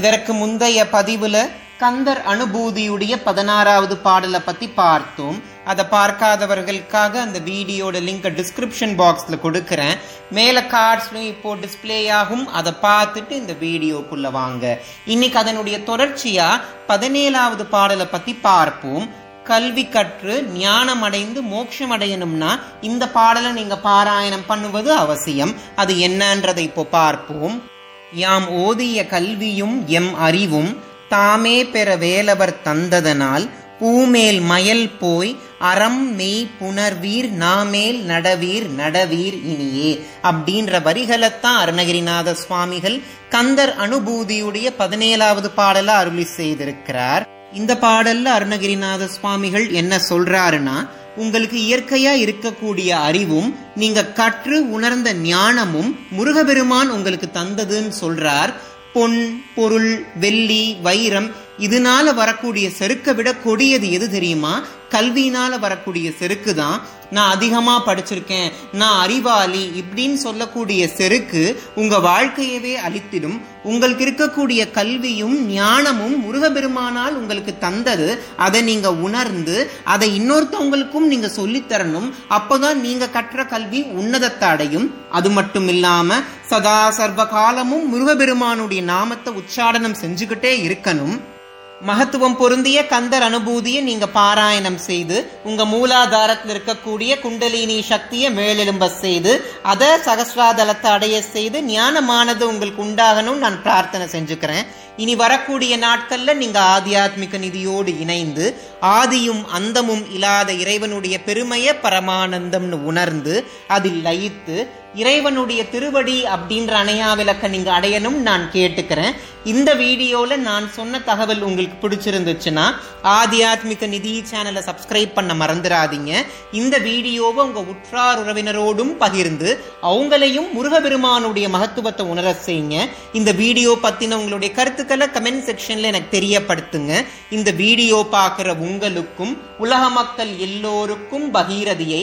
இதற்கு முந்தைய பதிவுல கந்தர் அனுபூதியுடைய பதினாறாவது பாடலை பத்தி பார்த்தோம். அதை பார்க்காதவர்களுக்காக அந்த வீடியோட லிங்க் டிஸ்கிரிப்ஷன் பாக்ஸ்ல கொடுக்கறேன். மேல கார்ட்ஸ்லயும் இப்போ டிஸ்பிளே ஆகும். அதை பார்த்துட்டு இந்த வீடியோக்குள்ள வாங்க. இன்னைக்கு அதனுடைய தொடர்ச்சியா பதினேழாவது பாடலை பத்தி பார்ப்போம். கல்வி கற்று ஞானம் அடைந்து மோட்சம் அடையணும்னா இந்த பாடலை நீங்க பாராயணம் பண்ணுவது அவசியம். அது என்னன்றதை இப்போ பார்ப்போம். யாம் ஓதிய கல்வியும் எம் அறிவும் தாமே பெற வேலவர் தந்ததனால் பூமேல் மயல் போய் அறம் மெய் புணர்வீர் நாமேல் நடவீர் நடவீர் இனியே. அப்படின்ற வரிகளைத்தான் அருணகிரிநாத சுவாமிகள் கந்தர் அனுபூதியுடைய பதினேழாவது பாடல அருளி செய்திருக்கிறார். இந்த பாடல்ல அருணகிரிநாத சுவாமிகள் என்ன சொல்றாருன்னா உங்களுக்கு இயற்கையா இருக்கக்கூடிய அறிவும் நீங்க கற்று உணர்ந்த ஞானமும் முருகபெருமான் உங்களுக்கு தந்ததுன்னு சொல்றார். பொன் பொருள் வெள்ளி வைரம் இதனால வரக்கூடிய செருக்கை விட கொடியது எது தெரியுமா? கல்வியினால வரக்கூடிய செருக்கு தான். நான் அதிகமா படிச்சிருக்கேன். நான் அறிவாளி இப்படின்னு சொல்லக்கூடிய செருக்கு உங்க வாழ்க்கையவே அழித்திடும். உங்களுக்கு இருக்கக்கூடிய கல்வியும் ஞானமும் முருகபெருமானால் உங்களுக்கு தந்தது. அதை நீங்க உணர்ந்து அதை இன்னொருத்தவங்களுக்கும் நீங்க சொல்லித்தரணும். அப்போதான் நீங்க கற்ற கல்வி உன்னதத்தை அடையும். அது மட்டும் இல்லாம சதா சர்வ காலமும் முருகபெருமானுடைய நாமத்தை உச்சாடனம் செஞ்சுக்கிட்டே இருக்கணும். மகத்துவம் பொருந்திய கந்தர் அனுபூதியை நீங்க பாராயணம் செய்து உங்க மூலாதாரத்தில் இருக்கக்கூடிய குண்டலினி சக்தியை மேலெழும்ப செய்து அதை சகஸ்ராதலத்தை அடைய செய்து ஞானமானது உங்களுக்கு உண்டாகணும் நான் பிரார்த்தனை செஞ்சுக்கிறேன். இனி வரக்கூடிய நாட்கள்ல நீங்க ஆத்தியாத்மிக நிதியோடு இணைந்து ஆதியும் அந்தமும் இல்லாத இறைவனுடைய பெருமைய பரமானந்தம்னு உணர்ந்து அதில் லயித்து இறைவனுடைய திருவடி அப்படின்ற அணையா விளக்க நீங்க அடையணும் நான் கேட்டுக்கிறேன். இந்த வீடியோல நான் சொன்ன தகவல் உங்களுக்கு பிடிச்சிருந்துச்சுன்னா ஆத்தியாத்மிக நிதி சேனலை சப்ஸ்கிரைப் பண்ண மறந்துடாதீங்க. இந்த வீடியோவை உங்க உற்றார் உறவினரோடும் பகிர்ந்து அவங்களையும் முருகபெருமானுடைய மகத்துவத்தை உணர செய்யுங்க. இந்த வீடியோ பத்தின உங்களுடைய கருத்துக்களை கமெண்ட் செக்ஷன்ல எனக்கு தெரியப்படுத்துங்க. இந்த வீடியோ பார்க்குற உங்களுக்கும் உலக மக்கள் எல்லோருக்கும் பகீரதியை